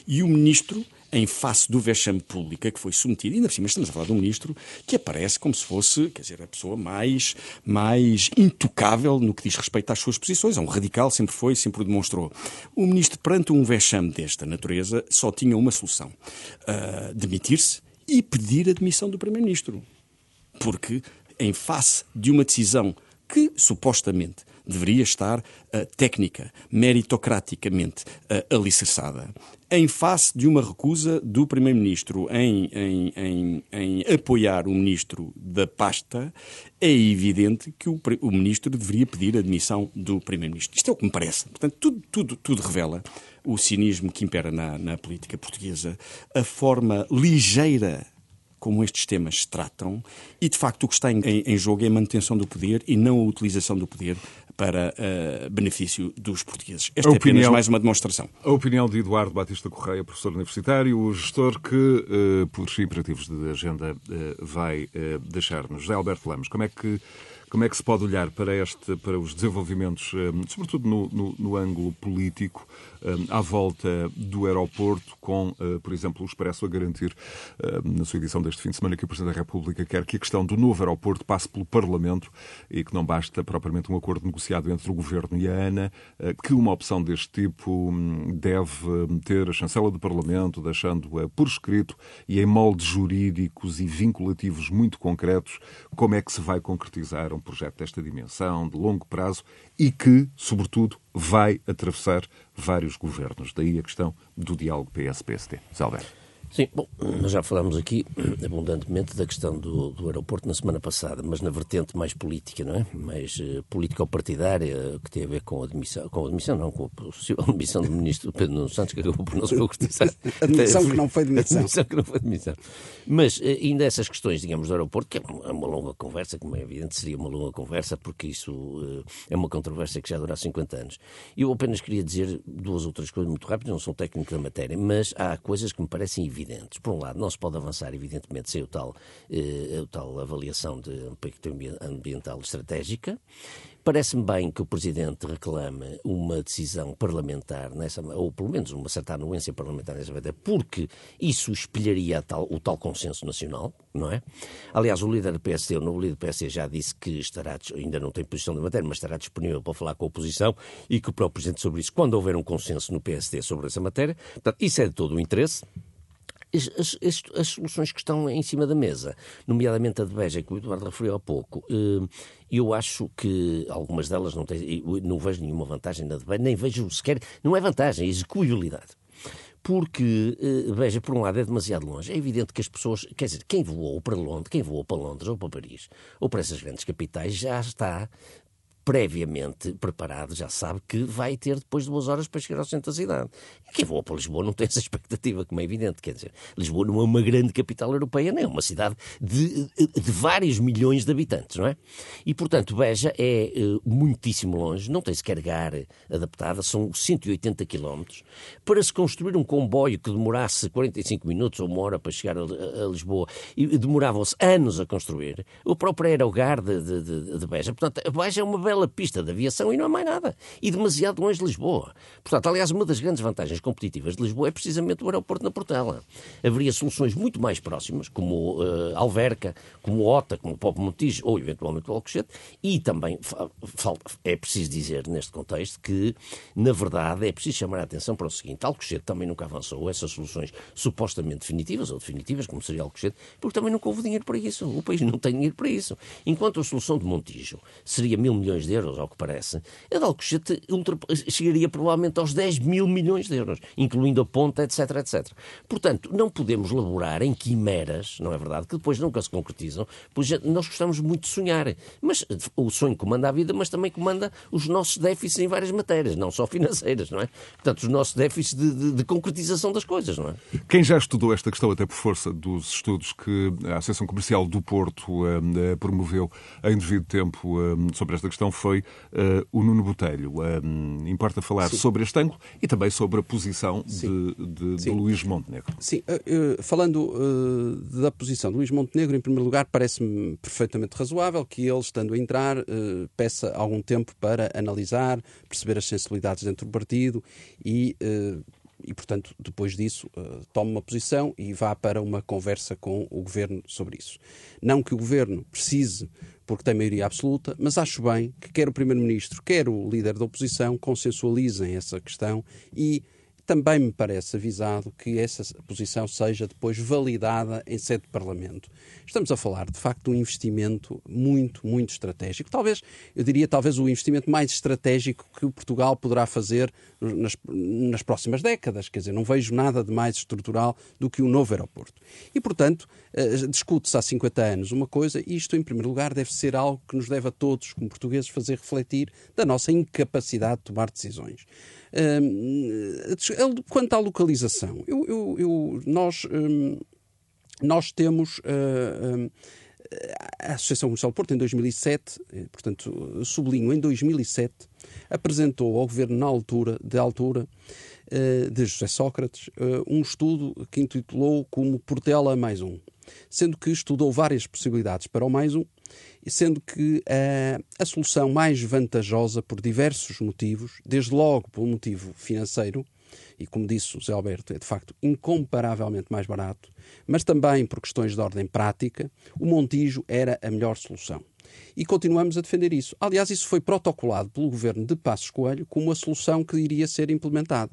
E o Ministro em face do vexame pública que foi submetido, ainda por cima estamos a falar de um ministro que aparece como se fosse, quer dizer, a pessoa mais, mais intocável no que diz respeito às suas posições. É um radical, sempre foi, sempre o demonstrou. O ministro, perante um vexame desta natureza, só tinha uma solução: uh, demitir-se e pedir a demissão do primeiro-ministro. Porque, em face de uma decisão que supostamente deveria estar uh, técnica, meritocraticamente uh, alicerçada, em face de uma recusa do Primeiro-Ministro em, em, em, em, apoiar o Ministro da pasta, é evidente que o, o Ministro deveria pedir a admissão do Primeiro-Ministro. Isto é o que me parece. Portanto, tudo, tudo, tudo revela o cinismo que impera na, na política portuguesa, a forma ligeira como estes temas se tratam e, de facto, o que está em, em, jogo é a manutenção do poder e não a utilização do poder para uh, benefício dos portugueses. Esta a é opinião, apenas mais uma demonstração. A opinião de Eduardo Batista Correia, professor universitário, o gestor que, uh, por imperativos de agenda, uh, vai deixar-nos. José Alberto Lemos, como é que como é que se pode olhar para, este, para os desenvolvimentos, sobretudo no, no, no ângulo político, à volta do aeroporto, com, eh, por exemplo, o Expresso a garantir, na sua edição deste fim de semana, que o Presidente da República quer que a questão do novo aeroporto passe pelo Parlamento e que não basta propriamente um acordo negociado entre o Governo e a ANA, eh, que uma opção deste tipo hum, deve ter a chancela do Parlamento, deixando-a por escrito e em moldes jurídicos e vinculativos muito concretos, como é que se vai concretizar um projeto desta dimensão, de longo prazo e que, sobretudo, vai atravessar vários governos. Daí a questão do diálogo PS-PSD. Salve. Sim, bom, nós já falámos aqui abundantemente da questão do, do aeroporto na semana passada, mas na vertente mais política, não é? Mais uh, político-partidária, que tem a ver com a admissão, com a admissão não, com a possível admissão do ministro Pedro Nuno Santos, que acabou por não se concretizar. admissão que não foi admissão. Admissão que não foi admissão. Mas uh, ainda essas questões, digamos, do aeroporto, que é uma, é uma, longa conversa, como é evidente, seria uma longa conversa, porque isso uh, é uma controvérsia que já dura há 50 anos. Eu apenas queria dizer duas outras coisas muito rápidas, não sou técnico da matéria, mas há coisas que me parecem evidentes evidentes. Por um lado, não se pode avançar, evidentemente, sem o tal, eh, a tal avaliação de impacto ambiental estratégica. Parece-me bem que o Presidente reclame uma decisão parlamentar, nessa, ou pelo menos uma certa anuência parlamentar nessa matéria, porque isso espelharia tal, o tal consenso nacional, não é? Aliás, o líder do PSD, o novo líder do PSD já disse que estará, ainda não tem posição de matéria, mas estará disponível para falar com a oposição e que o próprio Presidente sobre isso, quando houver um consenso no PSD sobre essa matéria. Portanto, isso é de todo o interesse as, as, as, soluções que estão em cima da mesa, nomeadamente a de Beja, que o Eduardo referiu há pouco, eh, eu acho que algumas delas não têm, não vejo nenhuma vantagem na de Beja, nem vejo sequer, não é vantagem, é execuibilidade porque, eh, veja, por um lado é demasiado longe. É evidente que as pessoas, quer dizer, quem voou para Londres, quem voou para Londres ou para Paris, ou para essas grandes capitais, já está previamente preparado, já sabe que vai ter depois duas horas para chegar ao centro da cidade. E quem voa para Lisboa não tem essa expectativa, como é evidente. Quer dizer, Lisboa não é uma grande capital europeia, nem é uma cidade de, de vários milhões de habitantes, não é? E, portanto, Beja é uh, muitíssimo longe, não tem sequer gar adaptada, são 180 quilómetros. Para se construir um comboio que demorasse 45 minutos ou uma hora para chegar a, a Lisboa, e demoravam-se anos a construir, o próprio aerogar de, de, de, de Beja. Portanto, Beja é uma bela pista de aviação e não é mais nada. E demasiado longe de Lisboa. Portanto, aliás, uma das grandes vantagens competitivas de Lisboa é precisamente o aeroporto na Portela. Haveria soluções muito mais próximas, como uh, Alverca, como Ota, como Popo Montijo ou eventualmente o Alcochete, e também é preciso dizer neste contexto que, na verdade, é preciso chamar a atenção para o seguinte: Alcochete também nunca avançou essas soluções supostamente definitivas ou definitivas, como seria Alcochete, porque também nunca houve dinheiro para isso. O país não tem dinheiro para isso. Enquanto a solução de Montijo seria mil milhões de euros, ao que parece, a de Alcochete chegaria provavelmente aos 10 mil milhões de euros, incluindo a ponta, etc, etc. Portanto, não podemos laborar em quimeras, não é verdade, que depois nunca se concretizam, pois nós gostamos muito de sonhar. Mas o sonho comanda a vida, mas também comanda os nossos déficits em várias matérias, não só financeiras, não é? Portanto, os nossos déficits de, de, de concretização das coisas, não é? Quem já estudou esta questão, até por força dos estudos que a Associação Comercial do Porto eh, promoveu em devido tempo eh, sobre esta questão, foi eh, o Nuno Botelho. importa falar Sim. sobre este ângulo e também sobre a posição de, de, de, Luís Montenegro. Sim, falando da posição de Luís Montenegro, em primeiro lugar, parece-me perfeitamente razoável que ele, estando a entrar, peça algum tempo para analisar, perceber as sensibilidades dentro do partido e e, portanto, depois disso, uh, tome uma posição e vá para uma conversa com o governo sobre isso. Não que o governo precise, porque tem maioria absoluta, mas acho bem que quer o primeiro-ministro, quer o líder da oposição consensualizem essa questão e também me parece avisado que essa posição seja depois validada em sede de Parlamento. Estamos a falar, de facto, de um investimento muito, muito estratégico. Talvez, eu diria, talvez o investimento mais estratégico que Portugal poderá fazer nas, nas próximas décadas. Quer dizer, não vejo nada de mais estrutural do que o novo aeroporto. E, portanto, eh, discute-se há 50 anos uma coisa, e isto, em primeiro lugar, deve ser algo que nos deve a todos, como portugueses, fazer refletir da nossa incapacidade de tomar decisões. Quanto à localização, eu, eu, eu, nós, nós temos a Associação Comercial do Porto, em 2007, eh, portanto, sublinho, em 2007, apresentou ao Governo, na altura, de altura, eh, de José Sócrates, eh, um estudo que intitulou como Portela mais um, sendo que estudou várias possibilidades para o mais um, sendo que a, a solução mais vantajosa por diversos motivos, desde logo pelo motivo financeiro, e como disse o Zé Alberto, é de facto incomparavelmente mais barato, mas também por questões de ordem prática, o Montijo era a melhor solução. E continuamos a defender isso. Aliás, isso foi protocolado pelo governo de Passos Coelho como a solução que iria ser implementada.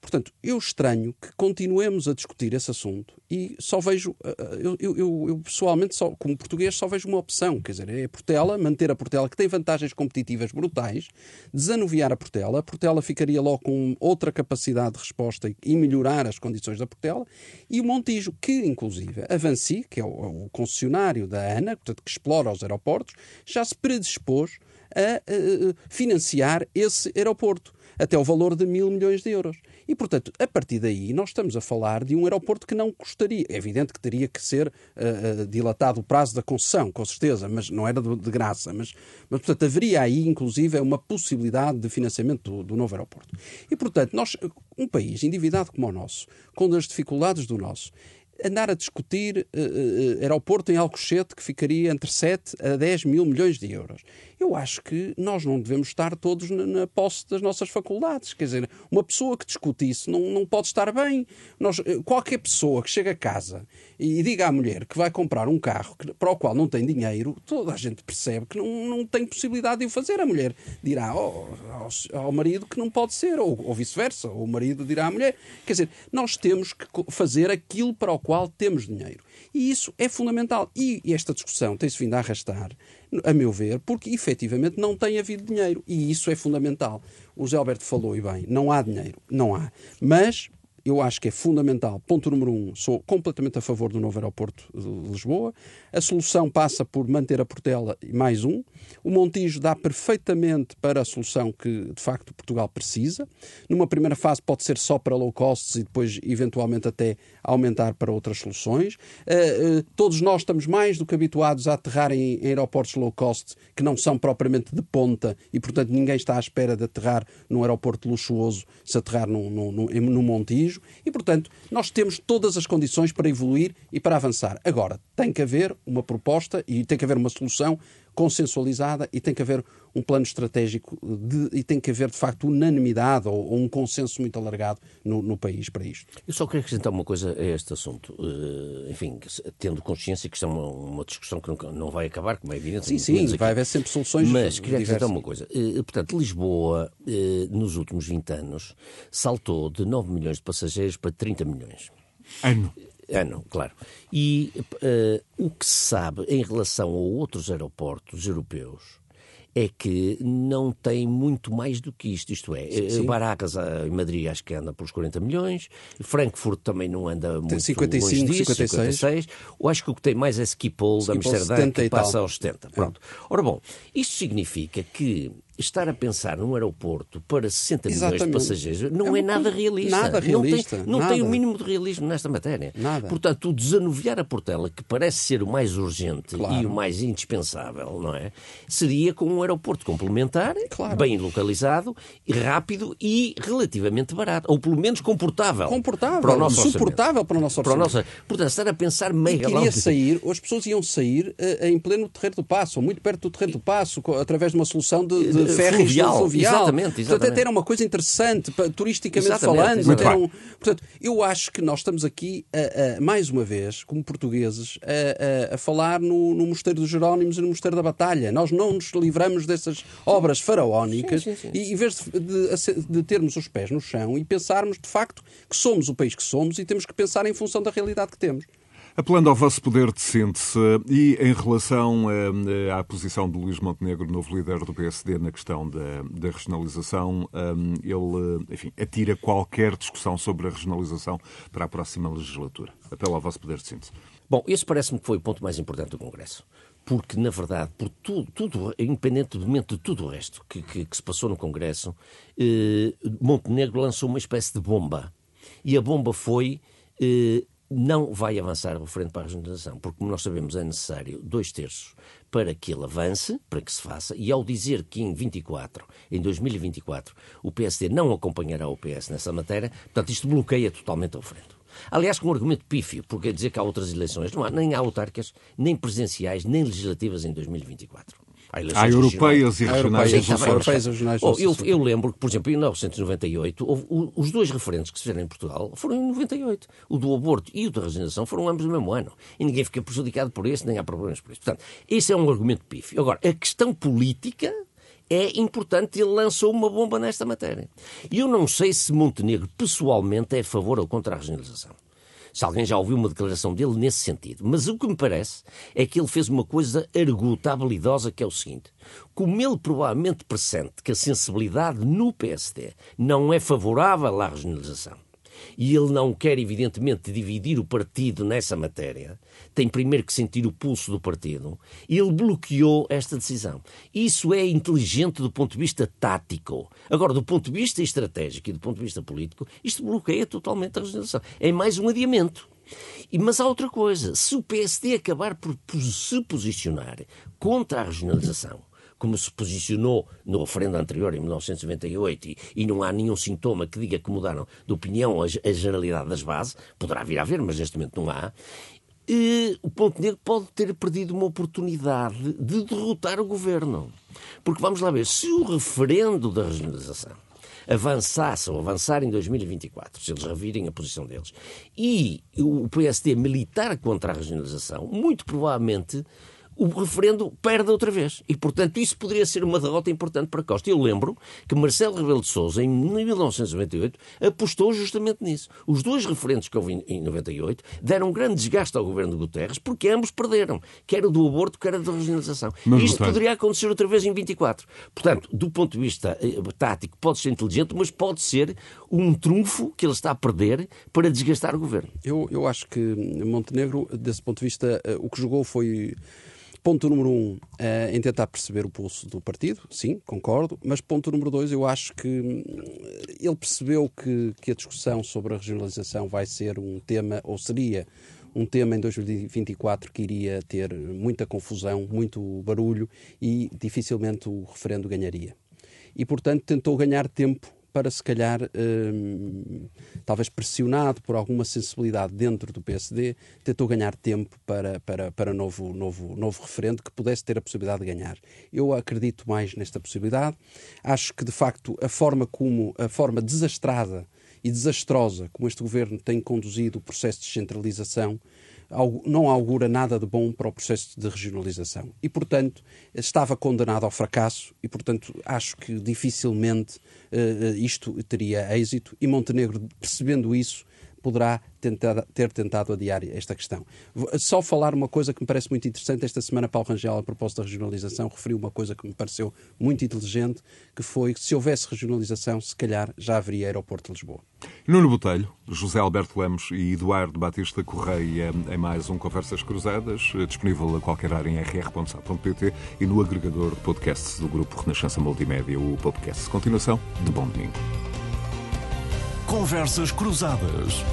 Portanto, eu estranho que continuemos a discutir esse assunto e só vejo, eh, eh, eu, eu, eu, pessoalmente, só, como português, só vejo uma opção, quer dizer, é a Portela, manter a Portela, que tem vantagens competitivas brutais, desanuviar a Portela, a Portela ficaria logo com outra capacidade de resposta e melhorar as condições da Portela, e o Montijo, que inclusive a Vansi, que é o, o concessionário da ANA, portanto, que explora os aeroportos, já se predispôs a, a, a financiar esse aeroporto até o valor de mil milhões de euros. E, portanto, a partir daí, nós estamos a falar de um aeroporto que não custaria. É evidente que teria que ser uh, dilatado o prazo da concessão, com certeza, mas não era de, de graça. Mas, mas, portanto, haveria aí, inclusive, uma possibilidade de financiamento do, do novo aeroporto. E, portanto, nós, um país endividado como o nosso, com as dificuldades do nosso, andar a discutir uh, uh, aeroporto em Alcochete que ficaria entre 7 a 10 mil milhões de euros. Eu acho que nós não devemos estar todos na, na posse das nossas faculdades. Quer dizer, uma pessoa que discute isso não, não pode estar bem. Nós, qualquer pessoa que chega a casa e diga à mulher que vai comprar um carro que, para o qual não tem dinheiro, toda a gente percebe que não, não tem possibilidade de o fazer. A mulher dirá ao, ao, ao marido que não pode ser, ou, ou vice-versa. O marido dirá à mulher. Quer dizer, nós temos que fazer aquilo para o qual temos dinheiro. E isso é fundamental. E esta discussão tem-se vindo a arrastar, a meu ver, porque efetivamente não tem havido dinheiro. E isso é fundamental. O Zé Alberto falou, e bem, não há dinheiro. Não há. Mas eu acho que é fundamental. Ponto número um, sou completamente a favor do novo aeroporto de Lisboa. A solução passa por manter a Portela mais um. O Montijo dá perfeitamente para a solução que, de facto, Portugal precisa. Numa primeira fase pode ser só para low costs e depois, eventualmente, até aumentar para outras soluções. Uh, uh, todos nós estamos mais do que habituados a aterrar em, em aeroportos low cost que não são propriamente de ponta e, portanto, ninguém está à espera de aterrar num aeroporto luxuoso se aterrar no, no Montijo e, portanto, nós temos todas as condições para evoluir e para avançar. Agora, tem que haver uma proposta e tem que haver uma solução consensualizada e tem que haver um plano estratégico de, e tem que haver, de facto, unanimidade ou, ou um consenso muito alargado no, no, país para isto. Eu só queria acrescentar uma coisa a este assunto. Uh, enfim, tendo consciência que isto é uma, uma, discussão que não, não vai acabar, como é evidente. Sim, sim, vai haver sempre soluções Mas queria acrescentar uma coisa. Uh, portanto, Lisboa, uh, nos últimos 20 anos, saltou de 9 milhões de passageiros para 30 milhões. Ano. Ano, claro. E uh, o que se sabe em relação a outros aeroportos europeus é que não tem muito mais do que isto. Isto é, sim, sim. Baracas em Madrid acho que anda pelos 40 milhões, Frankfurt também não anda muito tem 55, longe disso, 56. 56. Eu acho que o que tem mais é Schiphol, de Amsterdã, que passa aos 70. Pronto. Ora bom, isto significa que estar a pensar num aeroporto para 60 Exatamente. milhões de passageiros não é, é nada realista. Nada realista. Não, tem, não nada. tem, o mínimo de realismo nesta matéria. Nada. Portanto, o desanuviar a Portela, que parece ser o mais urgente claro. e o mais indispensável, não é? Seria com um aeroporto complementar, claro. bem localizado, rápido e relativamente barato. Ou pelo menos comportável. Comportável. Para o nosso suportável para o nosso orçamento. Para o nosso... Portanto, estar a pensar e queria sair, as pessoas iam sair uh, em pleno Terreiro do Passo, ou muito perto do Terreiro do Passo, através de uma solução de, de férreos fluvial. fluvial. Exatamente, exatamente. Portanto, até era uma coisa interessante, turisticamente exatamente, falando. Exatamente. Um... Portanto, eu acho que nós estamos aqui, a, a, mais uma vez, como portugueses, a, a falar no, no, Mosteiro dos Jerónimos e no Mosteiro da Batalha. Nós não nos livramos dessas obras faraónicas sim, sim, sim. e, em vez de, de, de termos os pés no chão e pensarmos, de facto, que somos o país que somos e temos que pensar em função da realidade que temos. Apelando ao vosso poder de síntese e em relação uh, à posição de Luís Montenegro, novo líder do PSD, na questão da, da regionalização, um, ele, enfim, atira qualquer discussão sobre a regionalização para a próxima legislatura. Apelo ao vosso poder de síntese. Bom, esse parece-me que foi o ponto mais importante do Congresso. Porque, na verdade, por tudo, tudo independentemente de tudo o resto que, que, que se passou no Congresso, eh, Montenegro lançou uma espécie de bomba. E a bomba foi eh, não vai avançar o referendo para a regionalização, porque, como nós sabemos, é necessário dois terços para que ele avance, para que se faça, e ao dizer que em 24, em 2024, o PSD não acompanhará o PS nessa matéria, portanto, isto bloqueia totalmente o referendo. Aliás, com um argumento pífio, porque quer dizer que há outras eleições, não há nem autárquicas, nem presidenciais, nem legislativas em 2024. Há, europeias e regionais. europeias e regionais oh, eu, eu, lembro que, por exemplo, em 1998, houve, os dois referentes que se fizeram em Portugal foram em 98. O do aborto e o da regeneração foram ambos no mesmo ano. E ninguém fica prejudicado por isso, nem há problemas por isso. Portanto, esse é um argumento pífio. Agora, a questão política é importante, ele lançou uma bomba nesta matéria. E eu não sei se Montenegro pessoalmente é a favor ou contra a regionalização se alguém já ouviu uma declaração dele nesse sentido. Mas o que me parece é que ele fez uma coisa arguta, habilidosa, que é o seguinte. Como ele provavelmente pressente que a sensibilidade no PSD não é favorável à regionalização, e ele não quer, evidentemente, dividir o partido nessa matéria, tem primeiro que sentir o pulso do partido, ele bloqueou esta decisão. Isso é inteligente do ponto de vista tático. Agora, do ponto de vista estratégico e do ponto de vista político, isto bloqueia totalmente a regionalização. É mais um adiamento. Mas há outra coisa. Se o PSD acabar por se posicionar contra a regionalização, como se posicionou no referendo anterior, em 1998, e, e, não há nenhum sintoma que diga que mudaram de opinião a, a generalidade das bases, poderá vir a haver, mas neste momento não há, e o Ponto Negro pode ter perdido uma oportunidade de derrotar o governo. Porque vamos lá ver, se o referendo da regionalização avançasse ou avançar em 2024, se eles revirem a posição deles, e o PSD militar contra a regionalização, muito provavelmente o referendo perde outra vez. E, portanto, isso poderia ser uma derrota importante para Costa. Eu lembro que Marcelo Rebelo de Sousa, em 1998, apostou justamente nisso. Os dois referendos que houve em 98 deram um grande desgaste ao governo de Guterres, porque ambos perderam, quer o do aborto, quer a da regionalização. Mas, Isto poderia acontecer outra vez em 24. Portanto, do ponto de vista eh, tático, pode ser inteligente, mas pode ser um trunfo que ele está a perder para desgastar o governo. Eu, eu acho que Montenegro, desse ponto de vista, eh, o que jogou foi Ponto número um, é, em tentar perceber o pulso do partido, sim, concordo, mas ponto número dois, eu acho que hum, ele percebeu que, que a discussão sobre a regionalização vai ser um tema, ou seria um tema em 2024 que iria ter muita confusão, muito barulho e dificilmente o referendo ganharia. E, portanto, tentou ganhar tempo para se calhar, hum, talvez pressionado por alguma sensibilidade dentro do PSD, tentou ganhar tempo para, para, para novo, novo, novo referendo que pudesse ter a possibilidade de ganhar. Eu acredito mais nesta possibilidade. Acho que, de facto, a forma como, a forma desastrada e desastrosa como este governo tem conduzido o processo de descentralização não augura nada de bom para o processo de regionalização. E, portanto, estava condenado ao fracasso e, portanto, acho que dificilmente uh, isto teria êxito e Montenegro, percebendo isso, poderá ter tentado adiar esta questão. Só falar uma coisa que me parece muito interessante. Esta semana, Paulo Rangel, a propósito da regionalização, referiu uma coisa que me pareceu muito inteligente, que foi que se houvesse regionalização, se calhar já haveria aeroporto de Lisboa. Nuno Botelho, José Alberto Lemos e Eduardo Batista Correia em mais um Conversas Cruzadas, disponível a qualquer área em rr.sa.pt e no agregador de podcasts do Grupo Renascença Multimédia, o podcast. Continuação de Bom Domingo. Conversas Cruzadas.